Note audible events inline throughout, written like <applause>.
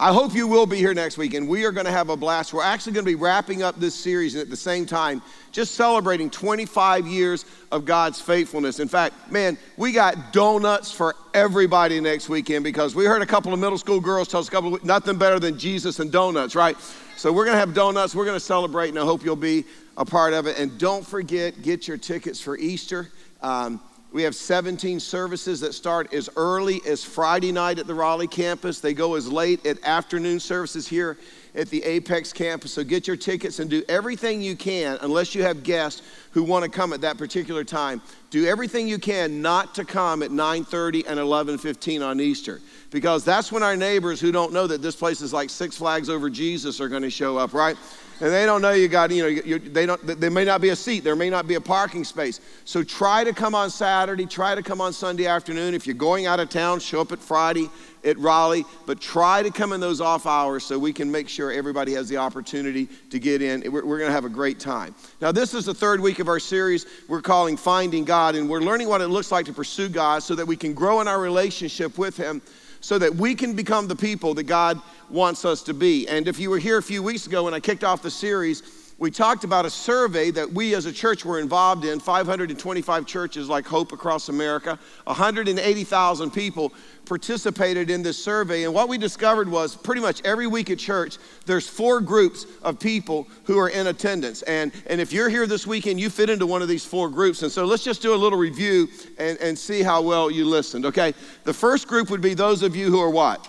I hope you will be here next week, and we are going to have a blast. We're actually going to be wrapping up this series and at the same time, just celebrating 25 years of God's faithfulness. In fact, man, we got donuts for everybody next weekend because we heard a couple of middle school girls tell us a couple of nothing better than Jesus and donuts, right? So we're going to have donuts. We're going to celebrate, and I hope you'll be a part of it. And don't forget, get your tickets for Easter. Um, we have 17 services that start as early as Friday night at the Raleigh campus. They go as late at afternoon services here at the Apex campus. So get your tickets and do everything you can, unless you have guests who want to come at that particular time. Do everything you can not to come at 9:30 and 11:15 on Easter, because that's when our neighbors who don't know that this place is like Six Flags over Jesus are going to show up, right? and they don't know you got, you know, you, they don't, there may not be a seat, there may not be a parking space. So try to come on Saturday, try to come on Sunday afternoon. If you're going out of town, show up at Friday at Raleigh, but try to come in those off hours so we can make sure everybody has the opportunity to get in. We're, we're going to have a great time. Now, this is the third week of our series we're calling Finding God, and we're learning what it looks like to pursue God so that we can grow in our relationship with Him so that we can become the people that God wants us to be. And if you were here a few weeks ago when I kicked off the series, we talked about a survey that we as a church were involved in 525 churches like Hope across America, 180,000 people participated in this survey. And what we discovered was pretty much every week at church, there's four groups of people who are in attendance. And, and if you're here this weekend, you fit into one of these four groups. And so let's just do a little review and, and see how well you listened, okay? The first group would be those of you who are what?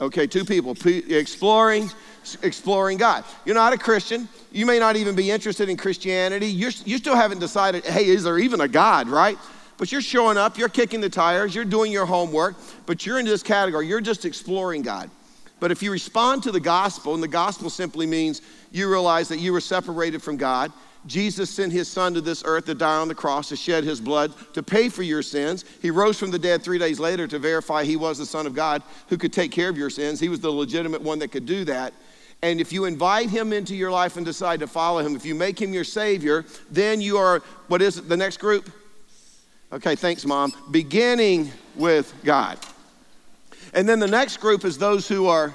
Okay, two people exploring, exploring God. You're not a Christian. You may not even be interested in Christianity. You're, you still haven't decided, hey, is there even a God, right? But you're showing up, you're kicking the tires, you're doing your homework, but you're in this category. You're just exploring God. But if you respond to the gospel, and the gospel simply means you realize that you were separated from God, Jesus sent his son to this earth to die on the cross, to shed his blood, to pay for your sins. He rose from the dead three days later to verify he was the Son of God who could take care of your sins. He was the legitimate one that could do that. And if you invite him into your life and decide to follow him, if you make him your Savior, then you are, what is it, the next group? Okay, thanks, Mom. Beginning with God. And then the next group is those who are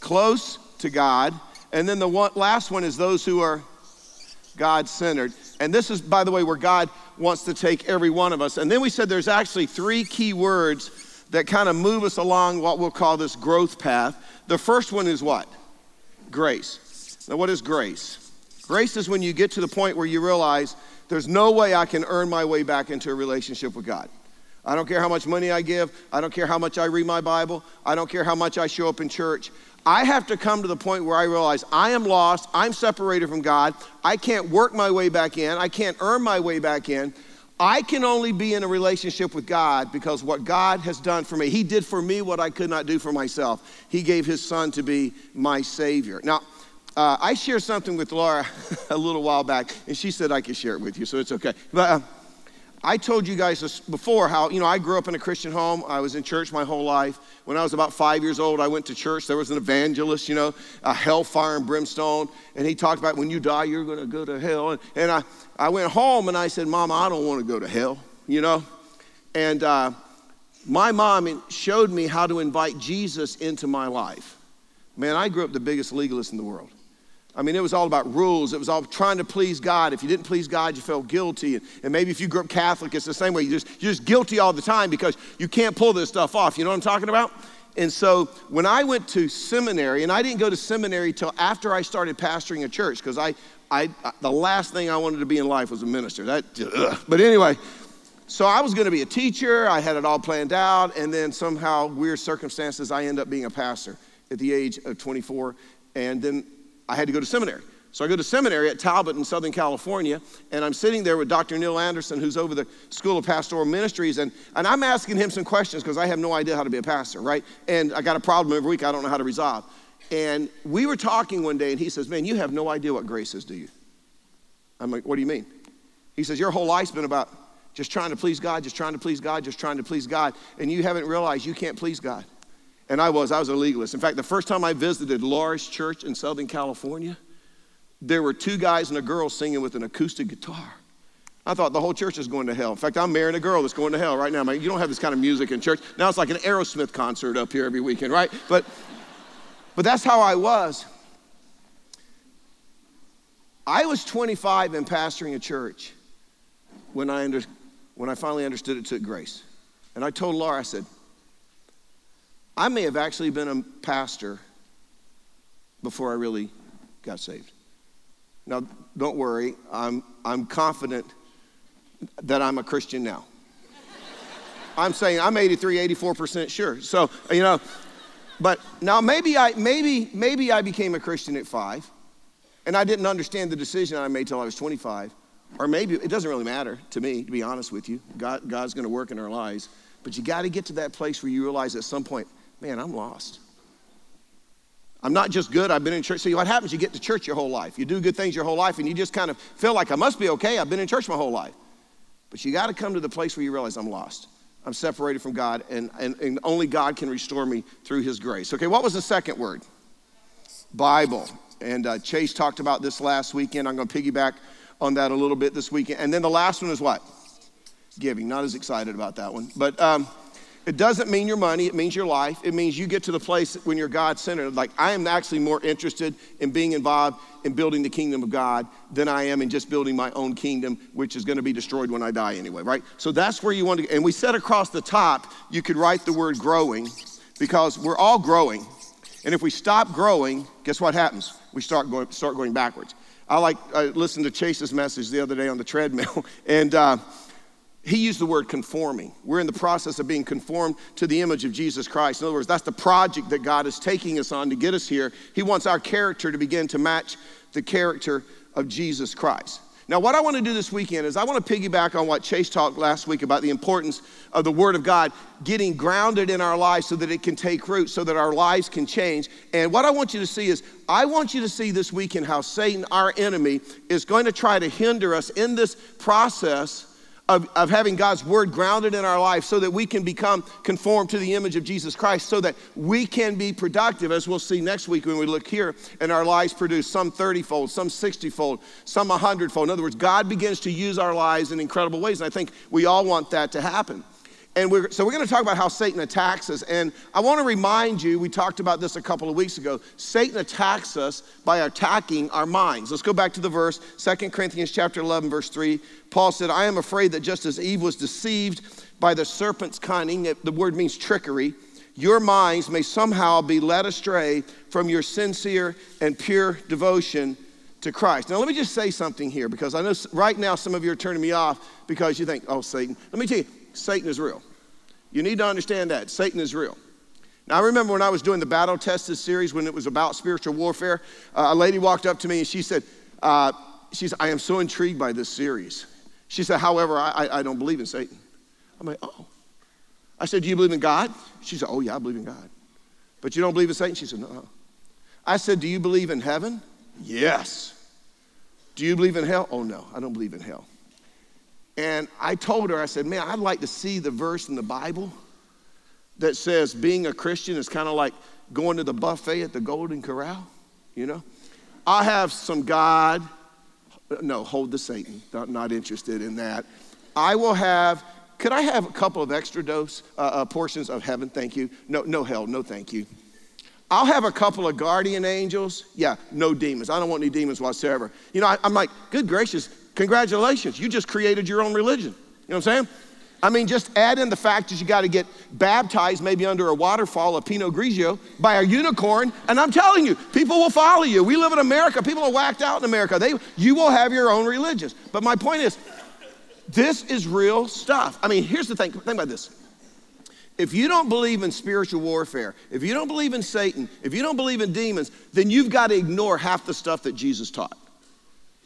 close to God. And then the one, last one is those who are God centered. And this is, by the way, where God wants to take every one of us. And then we said there's actually three key words that kind of move us along what we'll call this growth path. The first one is what? Grace. Now, what is grace? Grace is when you get to the point where you realize there's no way I can earn my way back into a relationship with God. I don't care how much money I give. I don't care how much I read my Bible. I don't care how much I show up in church. I have to come to the point where I realize I am lost, I'm separated from God, I can't work my way back in, I can't earn my way back in. I can only be in a relationship with God because what God has done for me, He did for me what I could not do for myself. He gave His Son to be my Savior. Now, uh, I shared something with Laura <laughs> a little while back, and she said I could share it with you, so it's okay. But uh, I told you guys this before how, you know, I grew up in a Christian home. I was in church my whole life. When I was about five years old, I went to church. There was an evangelist, you know, a hellfire and brimstone. And he talked about when you die, you're going to go to hell. And, and I, I went home and I said, Mama, I don't want to go to hell, you know. And uh, my mom showed me how to invite Jesus into my life. Man, I grew up the biggest legalist in the world. I mean, it was all about rules. It was all trying to please God. If you didn't please God, you felt guilty. And, maybe if you grew up Catholic, it's the same way. You're just, you're just guilty all the time because you can't pull this stuff off. You know what I'm talking about? And so when I went to seminary, and I didn't go to seminary till after I started pastoring a church because I, I, the last thing I wanted to be in life was a minister. That, ugh. But anyway, so I was going to be a teacher. I had it all planned out. And then somehow, weird circumstances, I end up being a pastor at the age of 24. And then I had to go to seminary. So I go to seminary at Talbot in Southern California, and I'm sitting there with Dr. Neil Anderson, who's over the School of Pastoral Ministries, and, and I'm asking him some questions because I have no idea how to be a pastor, right? And I got a problem every week I don't know how to resolve. And we were talking one day, and he says, Man, you have no idea what grace is, do you? I'm like, What do you mean? He says, Your whole life's been about just trying to please God, just trying to please God, just trying to please God, and you haven't realized you can't please God. And I was, I was a legalist. In fact, the first time I visited Laura's church in Southern California, there were two guys and a girl singing with an acoustic guitar. I thought the whole church is going to hell. In fact, I'm marrying a girl that's going to hell right now. Man, you don't have this kind of music in church. Now it's like an Aerosmith concert up here every weekend, right? But, but that's how I was. I was 25 and pastoring a church when I, under, when I finally understood it took grace. And I told Laura, I said, I may have actually been a pastor before I really got saved. Now, don't worry, I'm, I'm confident that I'm a Christian now. I'm saying I'm 83, 84% sure. So, you know, but now maybe I, maybe, maybe I became a Christian at five and I didn't understand the decision I made till I was 25. Or maybe it doesn't really matter to me, to be honest with you. God, God's going to work in our lives. But you got to get to that place where you realize at some point, man, I'm lost. I'm not just good, I've been in church. See, what happens, you get to church your whole life. You do good things your whole life, and you just kind of feel like I must be okay. I've been in church my whole life. But you got to come to the place where you realize I'm lost. I'm separated from God, and, and, and only God can restore me through His grace. Okay, what was the second word? Bible. And uh, Chase talked about this last weekend. I'm going to piggyback on that a little bit this weekend. And then the last one is what? Giving. Not as excited about that one. But um, it doesn't mean your money, it means your life. It means you get to the place when you're God centered. Like, I am actually more interested in being involved in building the kingdom of God than I am in just building my own kingdom, which is going to be destroyed when I die anyway, right? So that's where you want to, and we said across the top, you could write the word growing because we're all growing. And if we stop growing, guess what happens? We start going, start going backwards. I like, I listened to Chase's message the other day on the treadmill, <laughs> and, uh, he used the word conforming. We're in the process of being conformed to the image of Jesus Christ. In other words, that's the project that God is taking us on to get us here. He wants our character to begin to match the character of Jesus Christ. Now, what I want to do this weekend is I want to piggyback on what Chase talked last week about the importance of the Word of God getting grounded in our lives so that it can take root, so that our lives can change. And what I want you to see is I want you to see this weekend how Satan, our enemy, is going to try to hinder us in this process of, of having God's word grounded in our life so that we can become conformed to the image of Jesus Christ, so that we can be productive, as we'll see next week when we look here, and our lives produce some 30 fold, some 60 fold, some 100 fold. In other words, God begins to use our lives in incredible ways, and I think we all want that to happen. And we're, so we're going to talk about how Satan attacks us. And I want to remind you, we talked about this a couple of weeks ago. Satan attacks us by attacking our minds. Let's go back to the verse, 2 Corinthians chapter 11, verse 3. Paul said, I am afraid that just as Eve was deceived by the serpent's cunning, the word means trickery, your minds may somehow be led astray from your sincere and pure devotion to Christ. Now, let me just say something here because I know right now some of you are turning me off because you think, oh, Satan. Let me tell you, Satan is real. You need to understand that. Satan is real. Now, I remember when I was doing the Battle Tested series when it was about spiritual warfare, uh, a lady walked up to me and she said, uh, she said, I am so intrigued by this series. She said, however, I, I don't believe in Satan. I'm like, oh. I said, do you believe in God? She said, oh, yeah, I believe in God. But you don't believe in Satan? She said, no. I said, do you believe in heaven? Yes. Do you believe in hell? Oh, no, I don't believe in hell. And I told her, I said, man, I'd like to see the verse in the Bible that says being a Christian is kind of like going to the buffet at the Golden Corral, you know? I have some God, no, hold the Satan, not, not interested in that. I will have, could I have a couple of extra dose uh, uh, portions of heaven? Thank you. No, no hell, no thank you. I'll have a couple of guardian angels. Yeah, no demons. I don't want any demons whatsoever. You know, I, I'm like, good gracious, Congratulations, you just created your own religion. You know what I'm saying? I mean, just add in the fact that you got to get baptized maybe under a waterfall of Pinot Grigio by a unicorn, and I'm telling you, people will follow you. We live in America. People are whacked out in America. They, you will have your own religions. But my point is, this is real stuff. I mean, here's the thing. Think about this. If you don't believe in spiritual warfare, if you don't believe in Satan, if you don't believe in demons, then you've got to ignore half the stuff that Jesus taught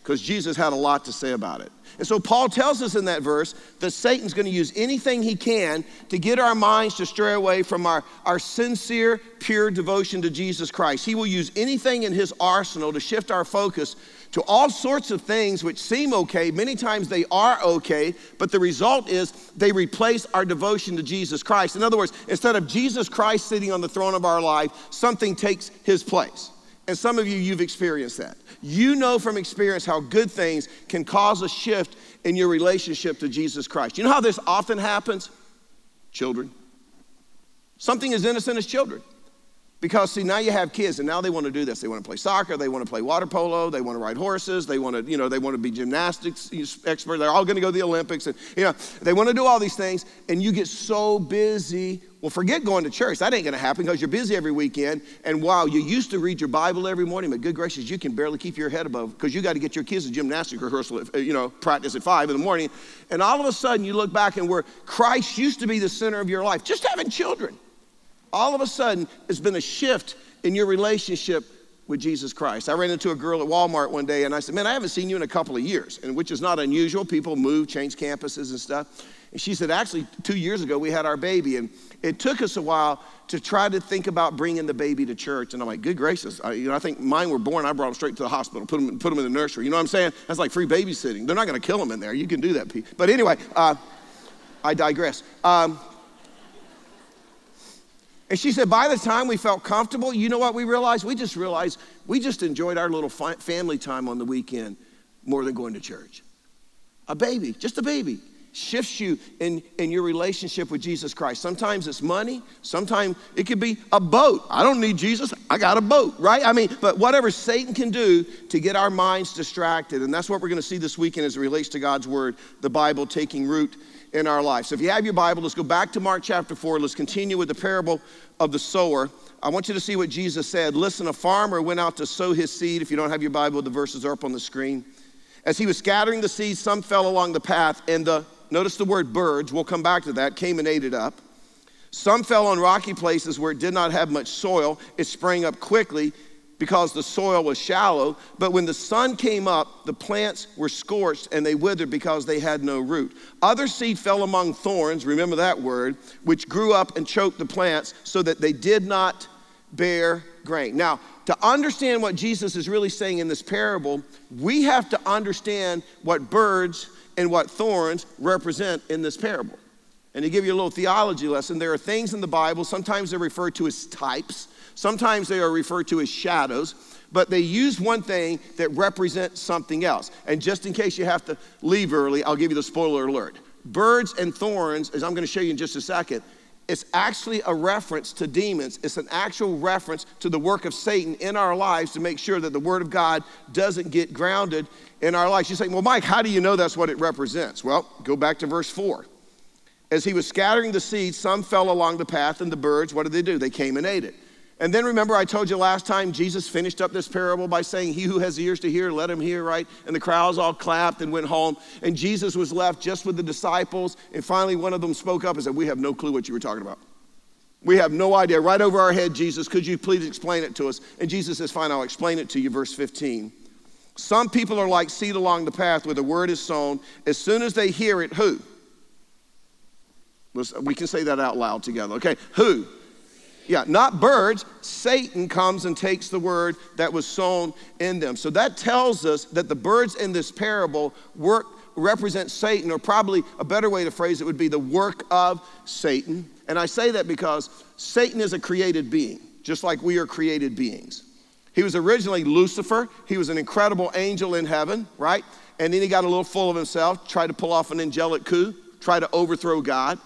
because Jesus had a lot to say about it. And so Paul tells us in that verse that Satan's going to use anything he can to get our minds to stray away from our, our sincere, pure devotion to Jesus Christ. He will use anything in his arsenal to shift our focus to all sorts of things which seem okay. Many times they are okay, but the result is they replace our devotion to Jesus Christ. In other words, instead of Jesus Christ sitting on the throne of our life, something takes his place. And some of you, you've experienced that. You know from experience how good things can cause a shift in your relationship to Jesus Christ. You know how this often happens? Children. Something as innocent as children. Because see, now you have kids, and now they want to do this. They want to play soccer, they want to play water polo, they want to ride horses, they want to, you know, they want to be gymnastics experts. They're all going to go to the Olympics, and you know, they want to do all these things, and you get so busy. Well, forget going to church. That ain't going to happen because you're busy every weekend. And while you used to read your Bible every morning, but good gracious, you can barely keep your head above because you got to get your kids to gymnastic rehearsal, at, you know, practice at five in the morning. And all of a sudden, you look back and where Christ used to be the center of your life, just having children all of a sudden, there's been a shift in your relationship with Jesus Christ. I ran into a girl at Walmart one day and I said, Man, I haven't seen you in a couple of years, and which is not unusual. People move, change campuses and stuff. And she said, Actually, two years ago, we had our baby, and it took us a while to try to think about bringing the baby to church. And I'm like, Good gracious. I, you know, I think mine were born, I brought them straight to the hospital, put them, put them in the nursery. You know what I'm saying? That's like free babysitting. They're not going to kill them in there. You can do that. But anyway, uh, I digress. Um, and she said, by the time we felt comfortable, you know what we realized? We just realized we just enjoyed our little family time on the weekend more than going to church. A baby, just a baby, shifts you in, in your relationship with Jesus Christ. Sometimes it's money, sometimes it could be a boat. I don't need Jesus, I got a boat, right? I mean, but whatever Satan can do to get our minds distracted, and that's what we're gonna see this weekend as it relates to God's word, the Bible taking root in our life. So if you have your Bible, let's go back to Mark chapter 4. Let's continue with the parable of the sower. I want you to see what Jesus said. Listen, a farmer went out to sow his seed. If you don't have your Bible, the verses are up on the screen. As he was scattering the seed, some fell along the path, and the, notice the word birds, we'll come back to that, came and ate it up. Some fell on rocky places where it did not have much soil. It sprang up quickly because the soil was shallow. But when the sun came up, the plants were scorched and they withered because they had no root. Other seed fell among thorns, remember that word, which grew up and choked the plants so that they did not bear grain. Now, to understand what Jesus is really saying in this parable, we have to understand what birds and what thorns represent in this parable. And to give you a little theology lesson, there are things in the Bible, sometimes they're referred to as types, Sometimes they are referred to as shadows, but they use one thing that represents something else. And just in case you have to leave early, I'll give you the spoiler alert. Birds and thorns, as I'm going to show you in just a second, it's actually a reference to demons. It's an actual reference to the work of Satan in our lives to make sure that the Word of God doesn't get grounded in our lives. You say, Well, Mike, how do you know that's what it represents? Well, go back to verse 4. As he was scattering the seeds, some fell along the path, and the birds, what did they do? They came and ate it. And then remember, I told you last time, Jesus finished up this parable by saying, He who has ears to hear, let him hear, right? And the crowds all clapped and went home. And Jesus was left just with the disciples. And finally, one of them spoke up and said, We have no clue what you were talking about. We have no idea. Right over our head, Jesus, could you please explain it to us? And Jesus says, Fine, I'll explain it to you. Verse 15. Some people are like seed along the path where the word is sown. As soon as they hear it, who? We can say that out loud together, okay? Who? Yeah, not birds. Satan comes and takes the word that was sown in them. So that tells us that the birds in this parable work represent Satan, or probably a better way to phrase it would be the work of Satan. And I say that because Satan is a created being, just like we are created beings. He was originally Lucifer. He was an incredible angel in heaven, right? And then he got a little full of himself, tried to pull off an angelic coup, tried to overthrow God.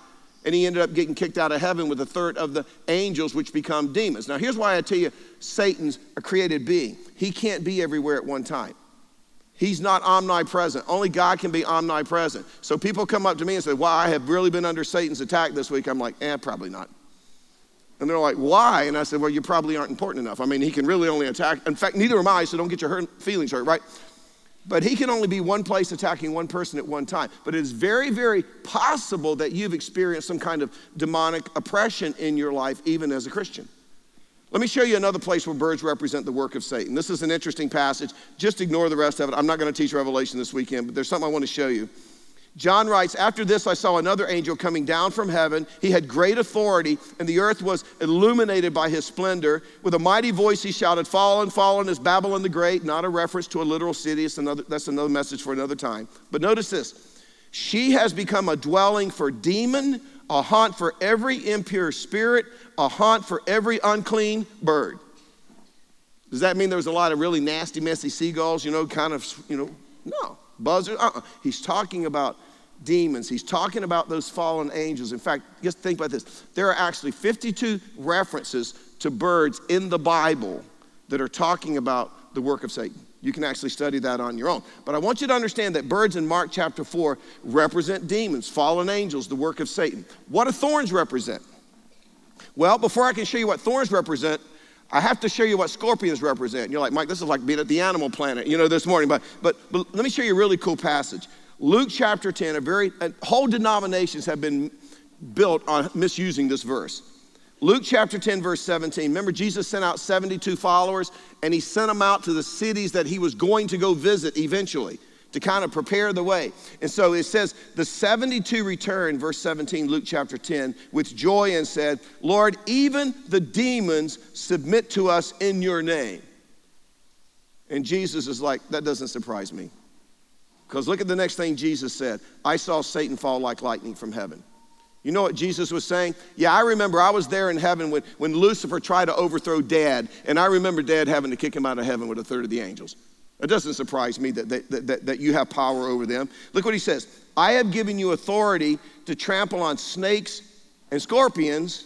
And he ended up getting kicked out of heaven with a third of the angels, which become demons. Now, here's why I tell you Satan's a created being. He can't be everywhere at one time. He's not omnipresent. Only God can be omnipresent. So people come up to me and say, Well, I have really been under Satan's attack this week. I'm like, Eh, probably not. And they're like, Why? And I said, Well, you probably aren't important enough. I mean, he can really only attack. In fact, neither am I, so don't get your feelings hurt, right? But he can only be one place attacking one person at one time. But it is very, very possible that you've experienced some kind of demonic oppression in your life, even as a Christian. Let me show you another place where birds represent the work of Satan. This is an interesting passage. Just ignore the rest of it. I'm not going to teach Revelation this weekend, but there's something I want to show you. John writes, After this, I saw another angel coming down from heaven. He had great authority, and the earth was illuminated by his splendor. With a mighty voice, he shouted, Fallen, fallen is Babylon the Great. Not a reference to a literal city. It's another, that's another message for another time. But notice this she has become a dwelling for demon, a haunt for every impure spirit, a haunt for every unclean bird. Does that mean there was a lot of really nasty, messy seagulls, you know, kind of, you know? No. Buzzards? Uh-uh. He's talking about demons. He's talking about those fallen angels. In fact, just think about this. There are actually 52 references to birds in the Bible that are talking about the work of Satan. You can actually study that on your own. But I want you to understand that birds in Mark chapter 4 represent demons, fallen angels, the work of Satan. What do thorns represent? Well, before I can show you what thorns represent, I have to show you what scorpions represent. And you're like, Mike, this is like being at the animal planet, you know, this morning. But, but, but let me show you a really cool passage. Luke chapter 10, a very, a whole denominations have been built on misusing this verse. Luke chapter 10, verse 17. Remember, Jesus sent out 72 followers and he sent them out to the cities that he was going to go visit eventually to kind of prepare the way. And so it says, the 72 returned, verse 17, Luke chapter 10, with joy and said, Lord, even the demons submit to us in your name. And Jesus is like, that doesn't surprise me. Because look at the next thing Jesus said I saw Satan fall like lightning from heaven. You know what Jesus was saying? Yeah, I remember I was there in heaven when, when Lucifer tried to overthrow dad, and I remember dad having to kick him out of heaven with a third of the angels. It doesn't surprise me that, that, that, that you have power over them. Look what he says I have given you authority to trample on snakes and scorpions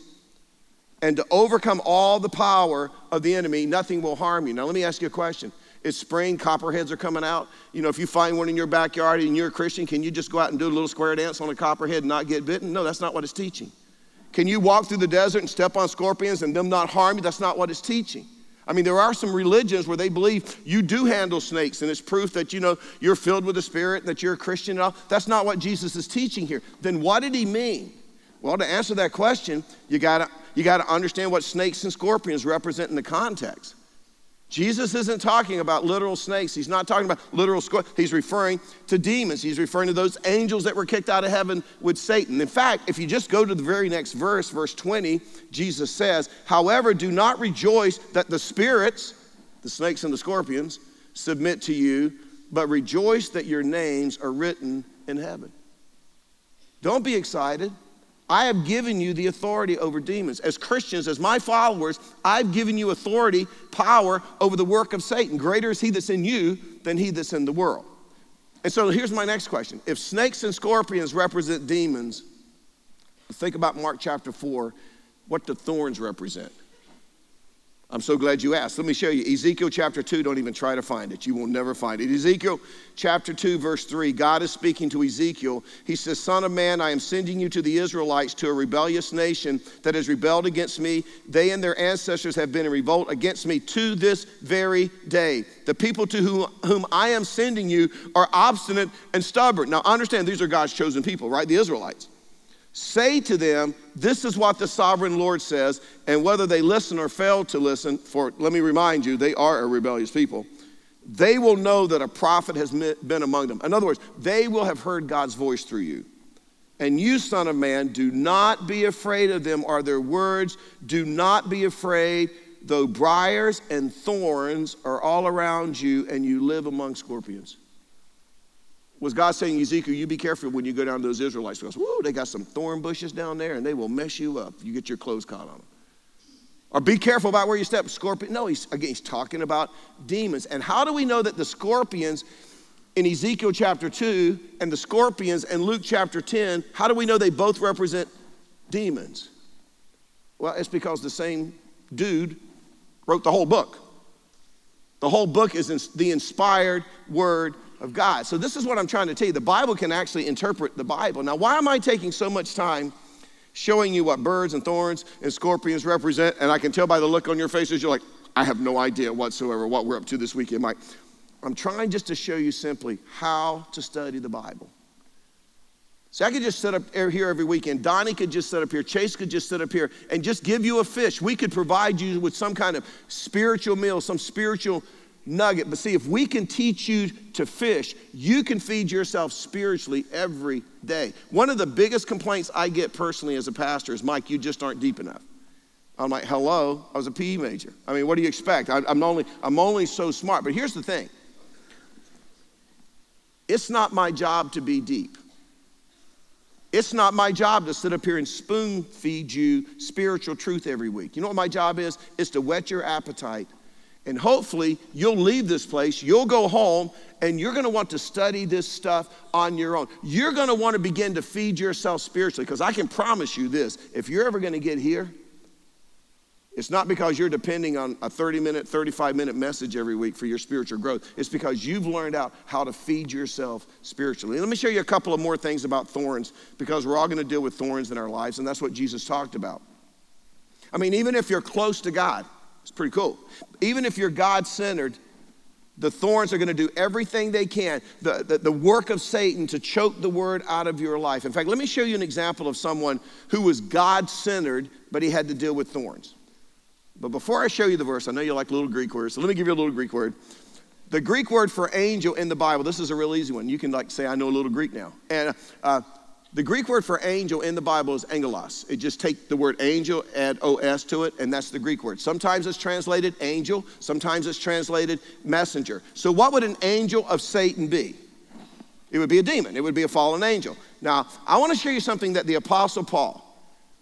and to overcome all the power of the enemy. Nothing will harm you. Now, let me ask you a question. It's spring, copperheads are coming out. You know, if you find one in your backyard and you're a Christian, can you just go out and do a little square dance on a copperhead and not get bitten? No, that's not what it's teaching. Can you walk through the desert and step on scorpions and them not harm you? That's not what it's teaching. I mean, there are some religions where they believe you do handle snakes, and it's proof that you know you're filled with the Spirit, that you're a Christian and all. That's not what Jesus is teaching here. Then what did he mean? Well, to answer that question, you gotta you gotta understand what snakes and scorpions represent in the context. Jesus isn't talking about literal snakes. He's not talking about literal scorpions. He's referring to demons. He's referring to those angels that were kicked out of heaven with Satan. In fact, if you just go to the very next verse, verse 20, Jesus says, However, do not rejoice that the spirits, the snakes and the scorpions, submit to you, but rejoice that your names are written in heaven. Don't be excited. I have given you the authority over demons. As Christians, as my followers, I've given you authority, power over the work of Satan. Greater is he that's in you than he that's in the world. And so here's my next question. If snakes and scorpions represent demons, think about Mark chapter 4. What do thorns represent? I'm so glad you asked. Let me show you. Ezekiel chapter 2, don't even try to find it. You will never find it. Ezekiel chapter 2, verse 3, God is speaking to Ezekiel. He says, Son of man, I am sending you to the Israelites, to a rebellious nation that has rebelled against me. They and their ancestors have been in revolt against me to this very day. The people to whom, whom I am sending you are obstinate and stubborn. Now, understand, these are God's chosen people, right? The Israelites. Say to them, This is what the sovereign Lord says, and whether they listen or fail to listen, for let me remind you, they are a rebellious people, they will know that a prophet has been among them. In other words, they will have heard God's voice through you. And you, son of man, do not be afraid of them, are their words. Do not be afraid, though briars and thorns are all around you, and you live among scorpions. Was God saying, Ezekiel, you be careful when you go down to those Israelites because, whoo, they got some thorn bushes down there and they will mess you up you get your clothes caught on them. Or be careful about where you step. Scorpion. No, he's again, he's talking about demons. And how do we know that the scorpions in Ezekiel chapter 2 and the scorpions in Luke chapter 10, how do we know they both represent demons? Well, it's because the same dude wrote the whole book. The whole book is the inspired word of God. So, this is what I'm trying to tell you. The Bible can actually interpret the Bible. Now, why am I taking so much time showing you what birds and thorns and scorpions represent? And I can tell by the look on your faces, you're like, I have no idea whatsoever what we're up to this weekend, Mike. I'm trying just to show you simply how to study the Bible. See, I could just sit up here every weekend. Donnie could just sit up here. Chase could just sit up here and just give you a fish. We could provide you with some kind of spiritual meal, some spiritual nugget. But see, if we can teach you to fish, you can feed yourself spiritually every day. One of the biggest complaints I get personally as a pastor is Mike, you just aren't deep enough. I'm like, hello, I was a PE major. I mean, what do you expect? I, am only, I'm only so smart. But here's the thing it's not my job to be deep. It's not my job to sit up here and spoon feed you spiritual truth every week. You know what my job is? Is to whet your appetite And hopefully, you'll leave this place, you'll go home, and you're gonna want to study this stuff on your own. You're gonna wanna begin to feed yourself spiritually, because I can promise you this if you're ever gonna get here, it's not because you're depending on a 30 minute, 35 minute message every week for your spiritual growth. It's because you've learned out how to feed yourself spiritually. let me show you a couple of more things about thorns because we're all going to deal with thorns in our lives, and that's what Jesus talked about. I mean, even if you're close to God, it's pretty cool. Even if you're God centered, the thorns are going to do everything they can, the, the, the, work of Satan to choke the word out of your life. In fact, let me show you an example of someone who was God centered, but he had to deal with thorns. But before I show you the verse, I know you like little Greek words, so let me give you a little Greek word. The Greek word for angel in the Bible, this is a real easy one. You can like say, I know a little Greek now. And uh, the Greek word for angel in the Bible is angelos. It just take the word angel, add os to it, and that's the Greek word. Sometimes it's translated angel, sometimes it's translated messenger. So what would an angel of Satan be? It would be a demon. It would be a fallen angel. Now, I want to show you something that the apostle Paul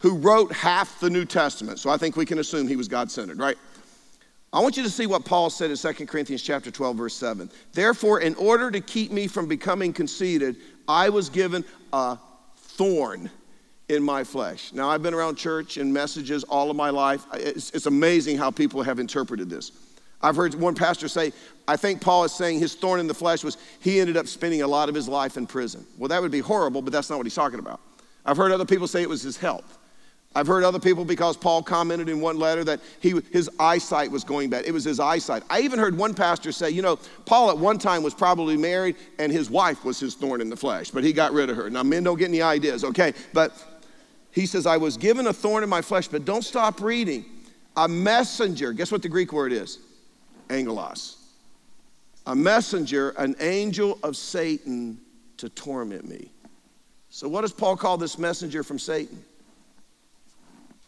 who wrote half the New Testament. So I think we can assume he was God centered, right? I want you to see what Paul said in 2 Corinthians chapter 12 verse 7. Therefore in order to keep me from becoming conceited, I was given a thorn in my flesh. Now I've been around church and messages all of my life. It's, it's amazing how people have interpreted this. I've heard one pastor say, I think Paul is saying his thorn in the flesh was he ended up spending a lot of his life in prison. Well, that would be horrible, but that's not what he's talking about. I've heard other people say it was his health. I've heard other people because Paul commented in one letter that he, his eyesight was going bad. It was his eyesight. I even heard one pastor say, you know, Paul at one time was probably married and his wife was his thorn in the flesh, but he got rid of her. Now, men don't get any ideas, okay? But he says, I was given a thorn in my flesh, but don't stop reading. A messenger, guess what the Greek word is? Angelos. A messenger, an angel of Satan to torment me. So, what does Paul call this messenger from Satan?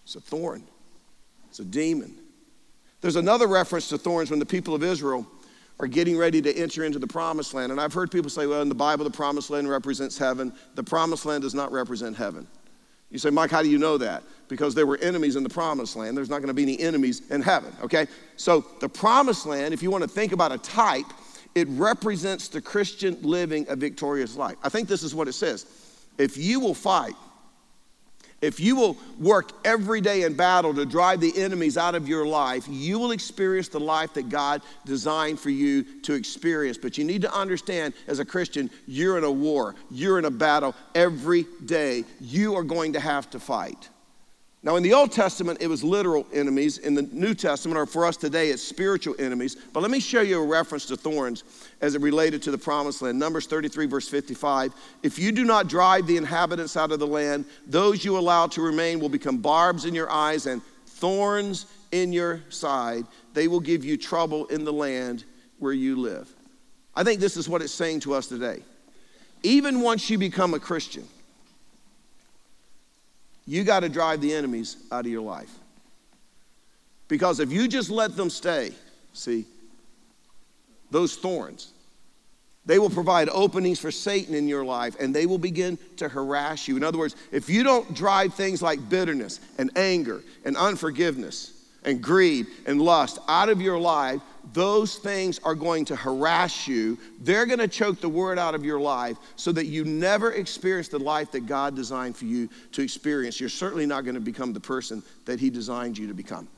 It's a thorn, it's a demon. There's another reference to thorns when the people of Israel are getting ready to enter into the promised land. And I've heard people say, well, in the Bible, the promised land represents heaven. The promised land does not represent heaven. You say, Mike, how do you know that? Because there were enemies in the promised land. There's not going to be any enemies in heaven, okay? So the promised land, if you want to think about a type, it represents the Christian living a victorious life. I think this is what it says. If you will fight, if you will work every day in battle to drive the enemies out of your life, you will experience the life that God designed for you to experience. But you need to understand as a Christian, you're in a war, you're in a battle every day. You are going to have to fight. Now, in the Old Testament, it was literal enemies. In the New Testament, or for us today, it's spiritual enemies. But let me show you a reference to thorns as it related to the promised land. Numbers 33, verse 55. If you do not drive the inhabitants out of the land, those you allow to remain will become barbs in your eyes and thorns in your side. They will give you trouble in the land where you live. I think this is what it's saying to us today. Even once you become a Christian, you got to drive the enemies out of your life. Because if you just let them stay, see, those thorns, they will provide openings for Satan in your life and they will begin to harass you. In other words, if you don't drive things like bitterness and anger and unforgiveness and greed and lust out of your life, those things are going to harass you. They're going to choke the word out of your life so that you never experience the life that God designed for you to experience. You're certainly not going to become the person that He designed you to become.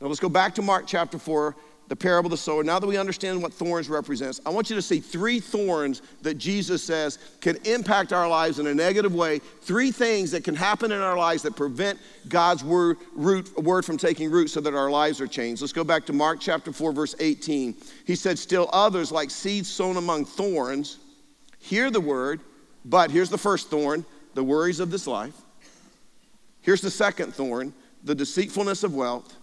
Now let's go back to Mark chapter 4 the parable of the sower. Now that we understand what thorns represents, I want you to see three thorns that Jesus says can impact our lives in a negative way. Three things that can happen in our lives that prevent God's word, root, word from taking root so that our lives are changed. Let's go back to Mark chapter 4, verse 18. He said, Still others, like seeds sown among thorns, hear the word, but here's the first thorn the worries of this life. Here's the second thorn the deceitfulness of wealth.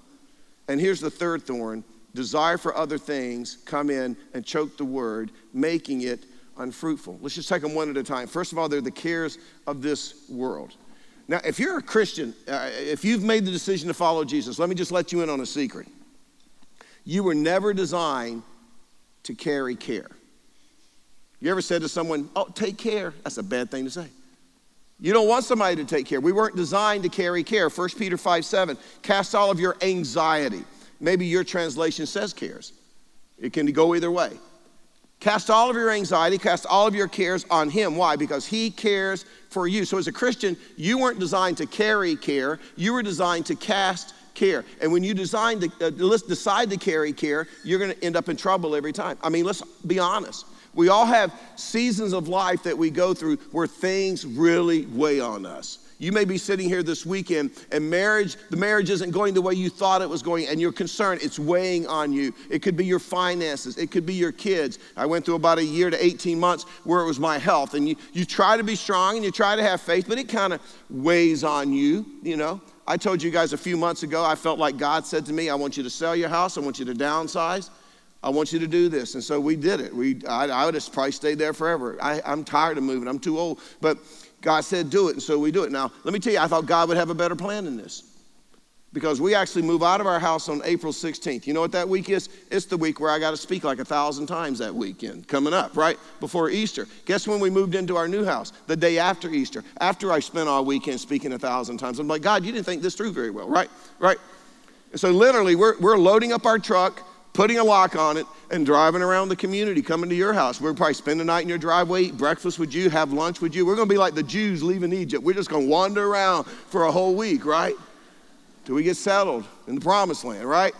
And here's the third thorn desire for other things come in and choke the word, making it unfruitful. Let's just take them one at a time. First of all, they're the cares of this world. Now, if you're a Christian, uh, if you've made the decision to follow Jesus, let me just let you in on a secret. You were never designed to carry care. You ever said to someone, Oh, take care? That's a bad thing to say. You don't want somebody to take care. We weren't designed to carry care. 1 Peter 5 7, cast all of your anxiety Maybe your translation says cares. It can go either way. Cast all of your anxiety, cast all of your cares on Him. Why? Because He cares for you. So, as a Christian, you weren't designed to carry care, you were designed to cast care. And when you design uh, decide to carry care, you're going to end up in trouble every time. I mean, let's be honest. We all have seasons of life that we go through where things really weigh on us. You may be sitting here this weekend and marriage, the marriage isn't going the way you thought it was going, and you're concerned it's weighing on you. It could be your finances, it could be your kids. I went through about a year to 18 months where it was my health, and you, you try to be strong and you try to have faith, but it kind of weighs on you, you know. I told you guys a few months ago, I felt like God said to me, I want you to sell your house, I want you to downsize. I want you to do this. And so we did it. We, I, I would have probably stayed there forever. I, I'm tired of moving. I'm too old. But God said, do it. And so we do it. Now, let me tell you, I thought God would have a better plan than this. Because we actually move out of our house on April 16th. You know what that week is? It's the week where I got to speak like a thousand times that weekend coming up, right? Before Easter. Guess when we moved into our new house? The day after Easter. After I spent all weekend speaking a thousand times. I'm like, God, you didn't think this through very well, right? Right? So literally, we're, we're loading up our truck putting a lock on it, and driving around the community, coming to your house. We're probably spend the night in your driveway, eat breakfast with you, have lunch with you. We're going to be like the Jews leaving Egypt. We're just going to wander around for a whole week, right? Till we get settled in the promised land, right?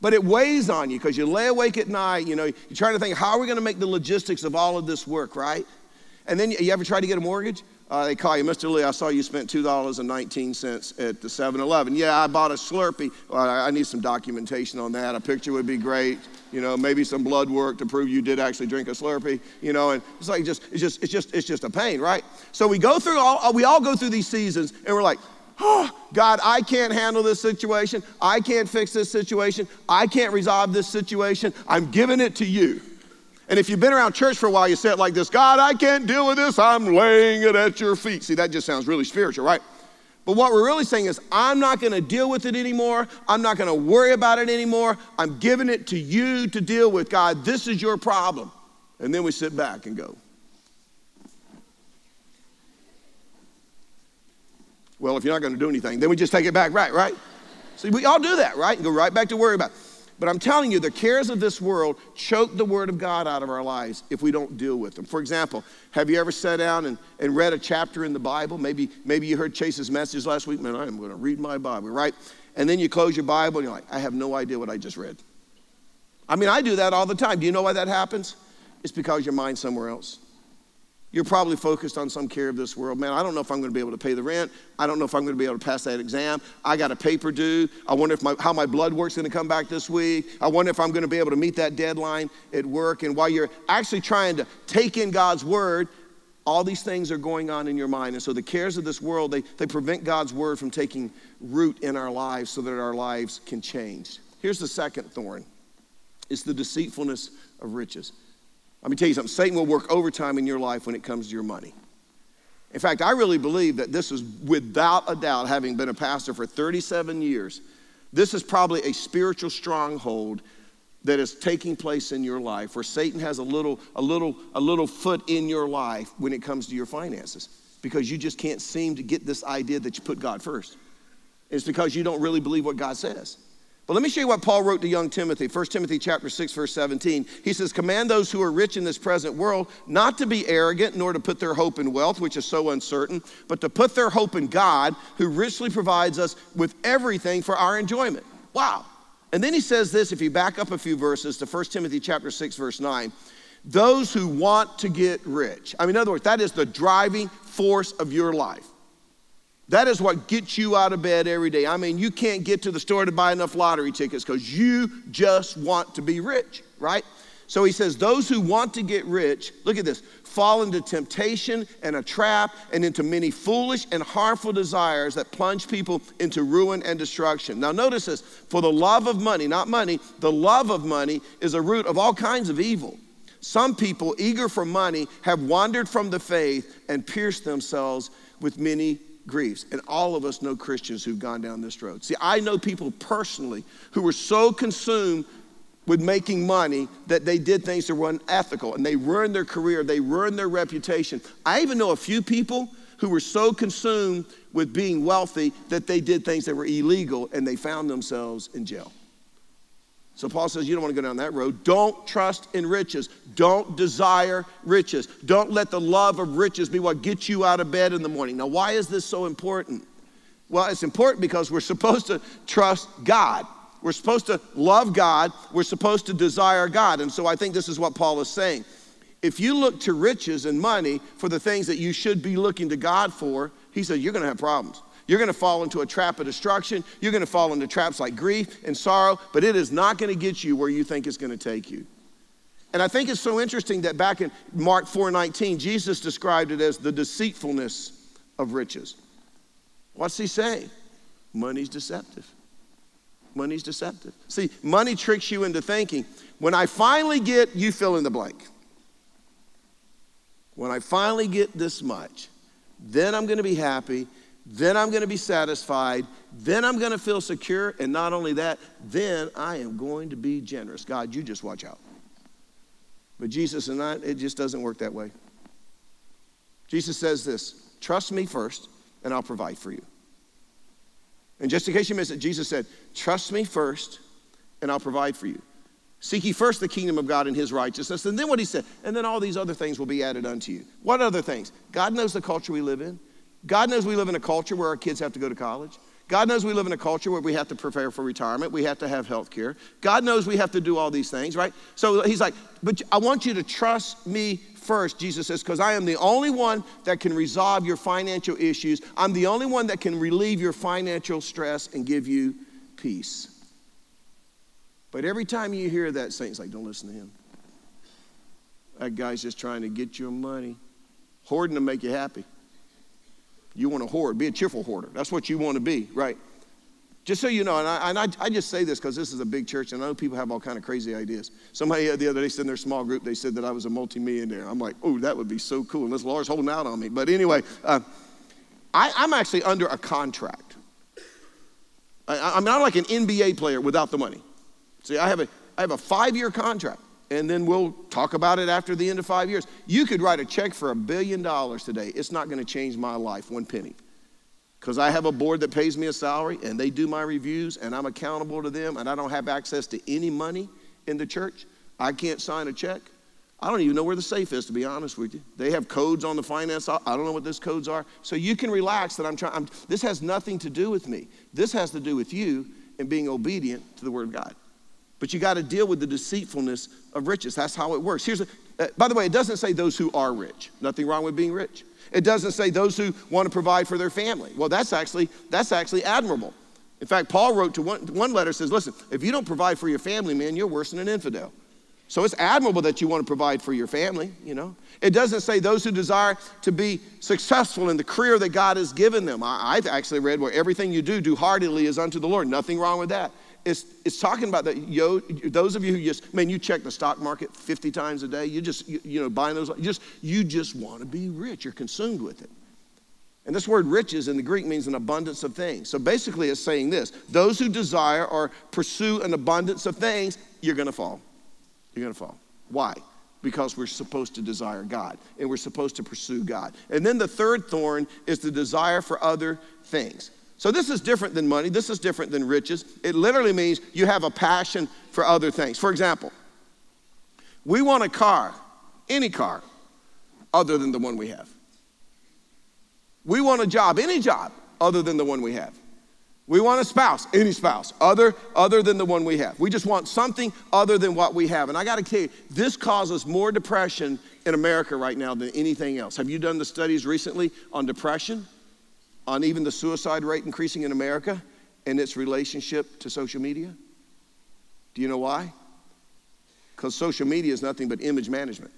But it weighs on you because you lay awake at night, you know, you're trying to think, how are we going to make the logistics of all of this work, right? And then you ever try to get a mortgage? Uh, they call you, Mr. Lee, I saw you spent $2.19 at the 7 Eleven. Yeah, I bought a Slurpee. Well, I need some documentation on that. A picture would be great. You know, maybe some blood work to prove you did actually drink a Slurpee. You know, and it's like just, it's just, it's just, it's just a pain, right? So we go through all, we all go through these seasons and we're like, oh, God, I can't handle this situation. I can't fix this situation. I can't resolve this situation. I'm giving it to you. And if you've been around church for a while, you say it like this God, I can't deal with this. I'm laying it at your feet. See, that just sounds really spiritual, right? But what we're really saying is, I'm not going to deal with it anymore. I'm not going to worry about it anymore. I'm giving it to you to deal with. God, this is your problem. And then we sit back and go, Well, if you're not going to do anything, then we just take it back, right? Right? See, we all do that, right? And go right back to worry about it. But I'm telling you, the cares of this world choke the Word of God out of our lives if we don't deal with them. For example, have you ever sat down and, and read a chapter in the Bible? Maybe, maybe you heard Chase's message last week. Man, I am going to read my Bible, right? And then you close your Bible and you're like, I have no idea what I just read. I mean, I do that all the time. Do you know why that happens? It's because your mind's somewhere else. You're probably focused on some care of this world. Man, I don't know if I'm going to be able to pay the rent. I don't know if I'm going to be able to pass that exam. I got a paper due. I wonder if my, how my blood work's going to come back this week. I wonder if I'm going to be able to meet that deadline at work. And while you're actually trying to take in God's word, all these things are going on in your mind. And so the cares of this world, they, they prevent God's word from taking root in our lives so that our lives can change. Here's the second thorn. It's the deceitfulness of riches. Let me tell you something Satan will work overtime in your life when it comes to your money. In fact, I really believe that this is without a doubt, having been a pastor for 37 years, this is probably a spiritual stronghold that is taking place in your life where Satan has a little, a little, a little foot in your life when it comes to your finances because you just can't seem to get this idea that you put God first. It's because you don't really believe what God says. But let me show you what Paul wrote to young Timothy. 1 Timothy chapter 6 verse 17. He says, "Command those who are rich in this present world not to be arrogant nor to put their hope in wealth, which is so uncertain, but to put their hope in God, who richly provides us with everything for our enjoyment." Wow. And then he says this if you back up a few verses to 1 Timothy chapter 6 verse 9, those who want to get rich. I mean in other words, that is the driving force of your life. That is what gets you out of bed every day. I mean, you can't get to the store to buy enough lottery tickets because you just want to be rich, right? So he says, Those who want to get rich, look at this, fall into temptation and a trap and into many foolish and harmful desires that plunge people into ruin and destruction. Now, notice this for the love of money, not money, the love of money is a root of all kinds of evil. Some people, eager for money, have wandered from the faith and pierced themselves with many griefs. And all of us know Christians who've gone down this road. See, I know people personally who were so consumed with making money that they did things that were unethical and they ruined their career, they ruined their reputation. I even know a few people who were so consumed with being wealthy that they did things that were illegal and they found themselves in jail. So Paul says, You don't want to go down that road. Don't trust in riches. Don't desire riches. Don't let the love of riches be what gets you out of bed in the morning. Now, why is this so important? Well, it's important because we're supposed to trust God. We're supposed to love God. We're supposed to desire God. And so I think this is what Paul is saying. If you look to riches and money for the things that you should be looking to God for, he said, you're going to have problems. You're going to fall into a trap of destruction. You're going to fall into traps like grief and sorrow, but it is not going to get you where you think it's going to take you. And I think it's so interesting that back in Mark 4:19, Jesus described it as the deceitfulness of riches. What's he saying? Money's deceptive. Money's deceptive. See, money tricks you into thinking, when I finally get, you fill in the blank. When I finally get this much, then I'm going to be happy, then I'm going to be satisfied, then I'm going to feel secure, and not only that, then I am going to be generous. God, you just watch out. But Jesus and I, it just doesn't work that way. Jesus says this trust me first, and I'll provide for you. And just in case you missed it, Jesus said, Trust me first, and I'll provide for you. Seek ye first the kingdom of God and his righteousness. And then what he said, and then all these other things will be added unto you. What other things? God knows the culture we live in. God knows we live in a culture where our kids have to go to college. God knows we live in a culture where we have to prepare for retirement. We have to have health care. God knows we have to do all these things, right? So he's like, but I want you to trust me first, Jesus says, because I am the only one that can resolve your financial issues. I'm the only one that can relieve your financial stress and give you peace. But every time you hear that, Satan's like, don't listen to him. That guy's just trying to get your money. Hoarding to make you happy. You want to hoard, be a cheerful hoarder. That's what you want to be, right? Just so you know, and I, and I, I just say this because this is a big church, and I know people have all kind of crazy ideas. Somebody the other day said in their small group, they said that I was a multimillionaire. I'm like, oh, that would be so cool, unless Laura's holding out on me. But anyway, uh, I, I'm actually under a contract. I, I'm not like an NBA player without the money. See, I have a, I have a five-year contract, and then we'll talk about it after the end of five years. You could write a check for a billion dollars today. It's not going to change my life one penny because I have a board that pays me a salary and they do my reviews and I'm accountable to them and I don't have access to any money in the church. I can't sign a check. I don't even know where the safe is, to be honest with you. They have codes on the finance. I don't know what those codes are. So you can relax that I'm trying. I'm, this has nothing to do with me. This has to do with you and being obedient to the Word of God. But you got to deal with the deceitfulness of riches. That's how it works. Here's a, uh, by the way, it doesn't say those who are rich. Nothing wrong with being rich. It doesn't say those who want to provide for their family. Well, that's actually, that's actually admirable. In fact, Paul wrote to one, one letter says, listen, if you don't provide for your family, man, you're worse than an infidel. So it's admirable that you want to provide for your family, you know. It doesn't say those who desire to be successful in the career that God has given them. I, have actually read where everything you do, do heartily is unto the Lord. Nothing wrong with that. It's, it's talking about that, yo, those of you who just, man, you check the stock market 50 times a day. You just, you, you know, buying those, you just, you just want to be rich. You're consumed with it. And this word riches in the Greek means an abundance of things. So basically, it's saying this those who desire or pursue an abundance of things, you're going to fall. You're going to fall. Why? Because we're supposed to desire God and we're supposed to pursue God. And then the third thorn is the desire for other things. So this is different than money. This is different than riches. It literally means you have a passion for other things. For example, we want a car, any car, other than the one we have. We want a job, any job, other than the one we have. We want a spouse, any spouse, other, other than the one we have. We just want something other than what we have. And I got to tell you, this causes more depression in America right now than anything else. Have you done the studies recently on depression? On even the suicide rate increasing in America and its relationship to social media? Do you know why? Because social media is nothing but image management.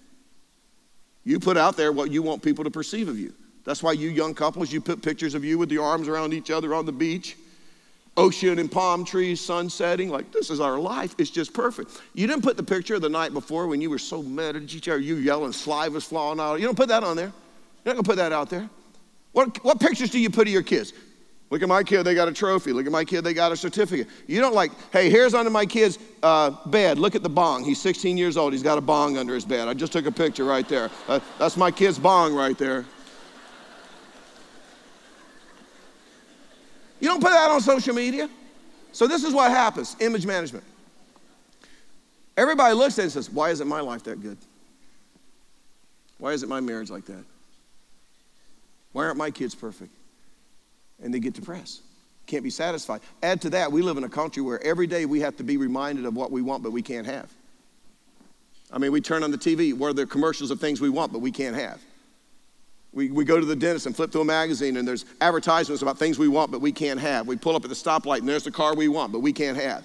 You put out there what you want people to perceive of you. That's why you young couples, you put pictures of you with your arms around each other on the beach, ocean and palm trees, sun setting. Like, this is our life. It's just perfect. You didn't put the picture of the night before when you were so mad at each other, you yelling, saliva was flowing out. You don't put that on there. You're not going to put that out there. What, what pictures do you put of your kids? Look at my kid, they got a trophy. Look at my kid, they got a certificate. You don't like, hey, here's under my kid's uh, bed. Look at the bong. He's 16 years old. He's got a bong under his bed. I just took a picture right there. Uh, that's my kid's bong right there. You don't put that on social media. So this is what happens image management. Everybody looks at it and says, Why isn't my life that good? Why isn't my marriage like that? Why aren't my kids perfect? And they get depressed. Can't be satisfied. Add to that, we live in a country where every day we have to be reminded of what we want, but we can't have. I mean, we turn on the TV, where the commercials of things we want, but we can't have. We, we go to the dentist and flip through a magazine, and there's advertisements about things we want, but we can't have. We pull up at the stoplight, and there's the car we want, but we can't have.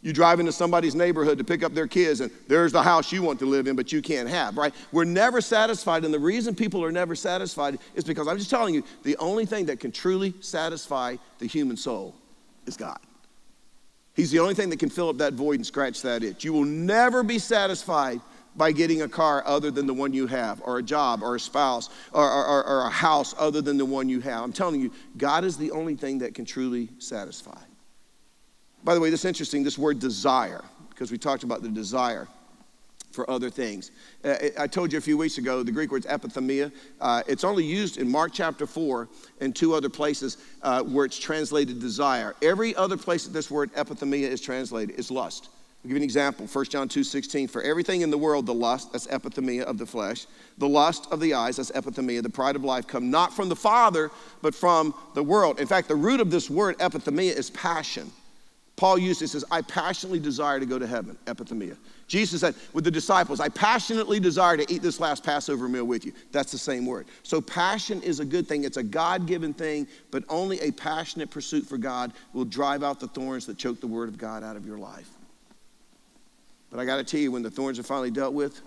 You drive into somebody's neighborhood to pick up their kids, and there's the house you want to live in, but you can't have, right? We're never satisfied, and the reason people are never satisfied is because I'm just telling you, the only thing that can truly satisfy the human soul is God. He's the only thing that can fill up that void and scratch that itch. You will never be satisfied by getting a car other than the one you have, or a job, or a spouse, or, or, or, a house other than the one you have. I'm telling you, God is the only thing that can truly satisfy. By the way, this is interesting, this word desire, because we talked about the desire for other things. Uh, I told you a few weeks ago, the Greek word is epithumia. Uh, it's only used in Mark chapter 4 and two other places uh, where it's translated desire. Every other place that this word epithumia is translated is lust. I'll give you an example. 1 John 2 16. For everything in the world, the lust, that's epithumia of the flesh, the lust of the eyes, that's epithumia, the pride of life, come not from the Father, but from the world. In fact, the root of this word, epithumia, is passion. Paul used it, says, I passionately desire to go to heaven, epithumia. Jesus said with the disciples, I passionately desire to eat this last Passover meal with you. That's the same word. So passion is a good thing. It's a God given thing, but only a passionate pursuit for God will drive out the thorns that choke the word of God out of your life. But I got to tell you, when the thorns are finally dealt with,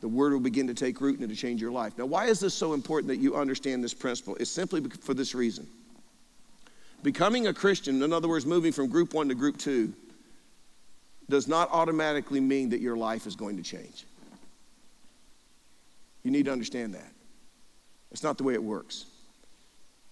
the word will begin to take root and to change your life. Now, why is this so important that you understand this principle? It's simply for this reason. Becoming a Christian, in other words, moving from group one to group two, does not automatically mean that your life is going to change. You need to understand that. It's not the way it works.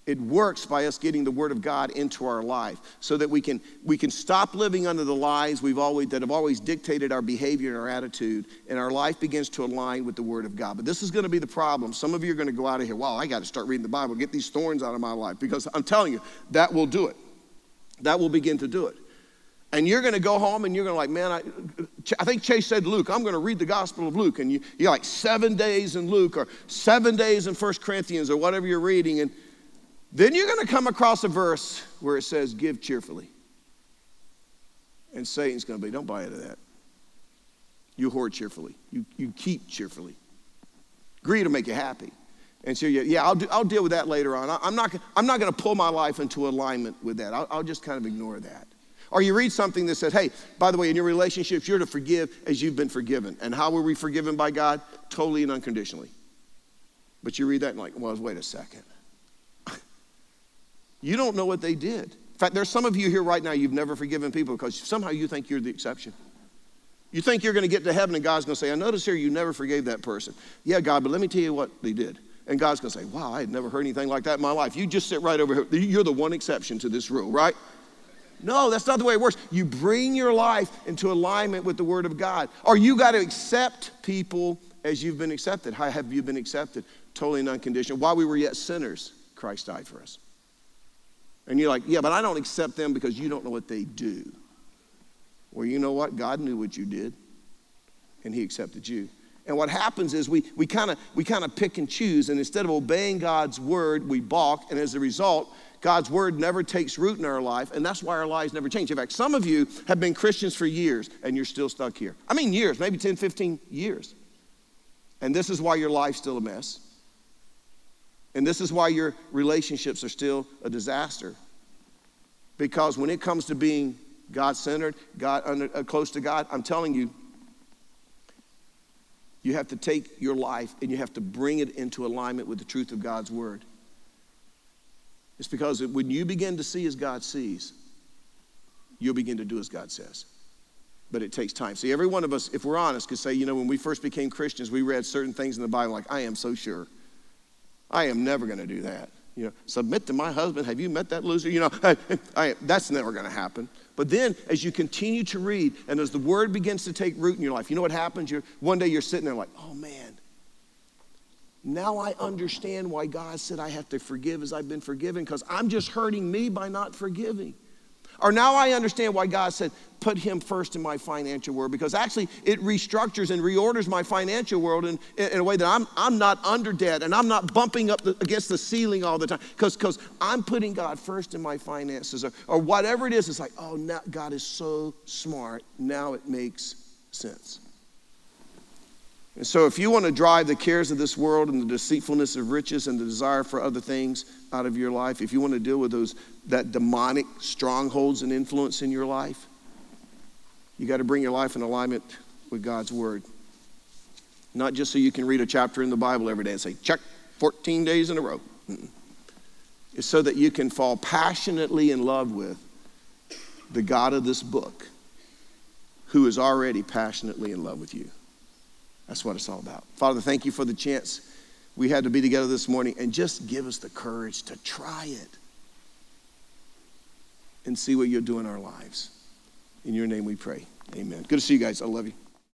It works by us getting the Word of God into our life so that we can, we can stop living under the lies we've always, that have always dictated our behavior and our attitude, and our life begins to align with the Word of God. But this is going to be the problem. Some of you are going to go out of here, wow, I got to start reading the Bible, get these thorns out of my life, because I'm telling you, that will do it. That will begin to do it. And you're going to go home and you're going to like, man, I, I think Chase said Luke, I'm going to read the Gospel of Luke. And you, you're like seven days in Luke or seven days in First Corinthians or whatever you're reading. And then you're going to come across a verse where it says, Give cheerfully. And Satan's going to be, Don't buy into that. You hoard cheerfully, you, you keep cheerfully. Greed will make you happy. And so, yeah, yeah I'll, do, I'll deal with that later on. I, am not, I'm not going to pull my life into alignment with that. I'll, I'll just kind of ignore that. Or you read something that says, hey, by the way, in your relationships, you're to forgive as you've been forgiven. And how were we forgiven by God? Totally and unconditionally. But you read that and like, well, wait a second. You don't know what they did. In fact, there's some of you here right now, you've never forgiven people because somehow you think you're the exception. You think you're going to get to heaven and God's going to say, I notice here you never forgave that person. Yeah, God, but let me tell you what they did. And God's going to say, Wow, I had never heard anything like that in my life. You just sit right over here. You're the one exception to this rule, right? No, that's not the way it works. You bring your life into alignment with the Word of God. Or you got to accept people as you've been accepted. How have you been accepted? Totally and unconditional. While we were yet sinners, Christ died for us. And you're like, yeah, but I don't accept them because you don't know what they do. Well, you know what? God knew what you did, and He accepted you. And what happens is we, we kind of we kind of pick and choose, and instead of obeying God's word, we balk, and as a result, God's word never takes root in our life, and that's why our lives never change. In fact, some of you have been Christians for years, and you're still stuck here. I mean, years, maybe 10, 15 years. And this is why your life's still a mess. And this is why your relationships are still a disaster. Because when it comes to being God centered, God under, uh, close to God, I'm telling you, you have to take your life and you have to bring it into alignment with the truth of God's word. It's because when you begin to see as God sees, you'll begin to do as God says. But it takes time. See, every one of us, if we're honest, could say, you know, when we first became Christians, we read certain things in the Bible like, I am so sure. I am never going to do that. You know, submit to my husband. Have you met that loser? You know, <laughs> I, I, that's never going to happen. But then, as you continue to read, and as the word begins to take root in your life, you know what happens? You're, one day you're sitting there like, oh man, now I understand why God said I have to forgive as I've been forgiven because I'm just hurting me by not forgiving. Or now I understand why God said, put him first in my financial world because actually it restructures and reorders my financial world in, in a way that I'm, I'm not under debt and I'm not bumping up the, against the ceiling all the time because I'm putting God first in my finances or, or whatever it is. It's like, oh, now God is so smart. Now it makes sense. And so, if you want to drive the cares of this world and the deceitfulness of riches and the desire for other things out of your life, if you want to deal with those that demonic strongholds and influence in your life, you got to bring your life in alignment with God's word. Not just so you can read a chapter in the Bible every day and say, check 14 days in a row. It's so that you can fall passionately in love with the God of this book who is already passionately in love with you. That's what it's all about. Father, thank you for the chance we had to be together this morning and just give us the courage to try it and see what you're doing in our lives. In your name we pray. Amen. Good to see you guys. I love you.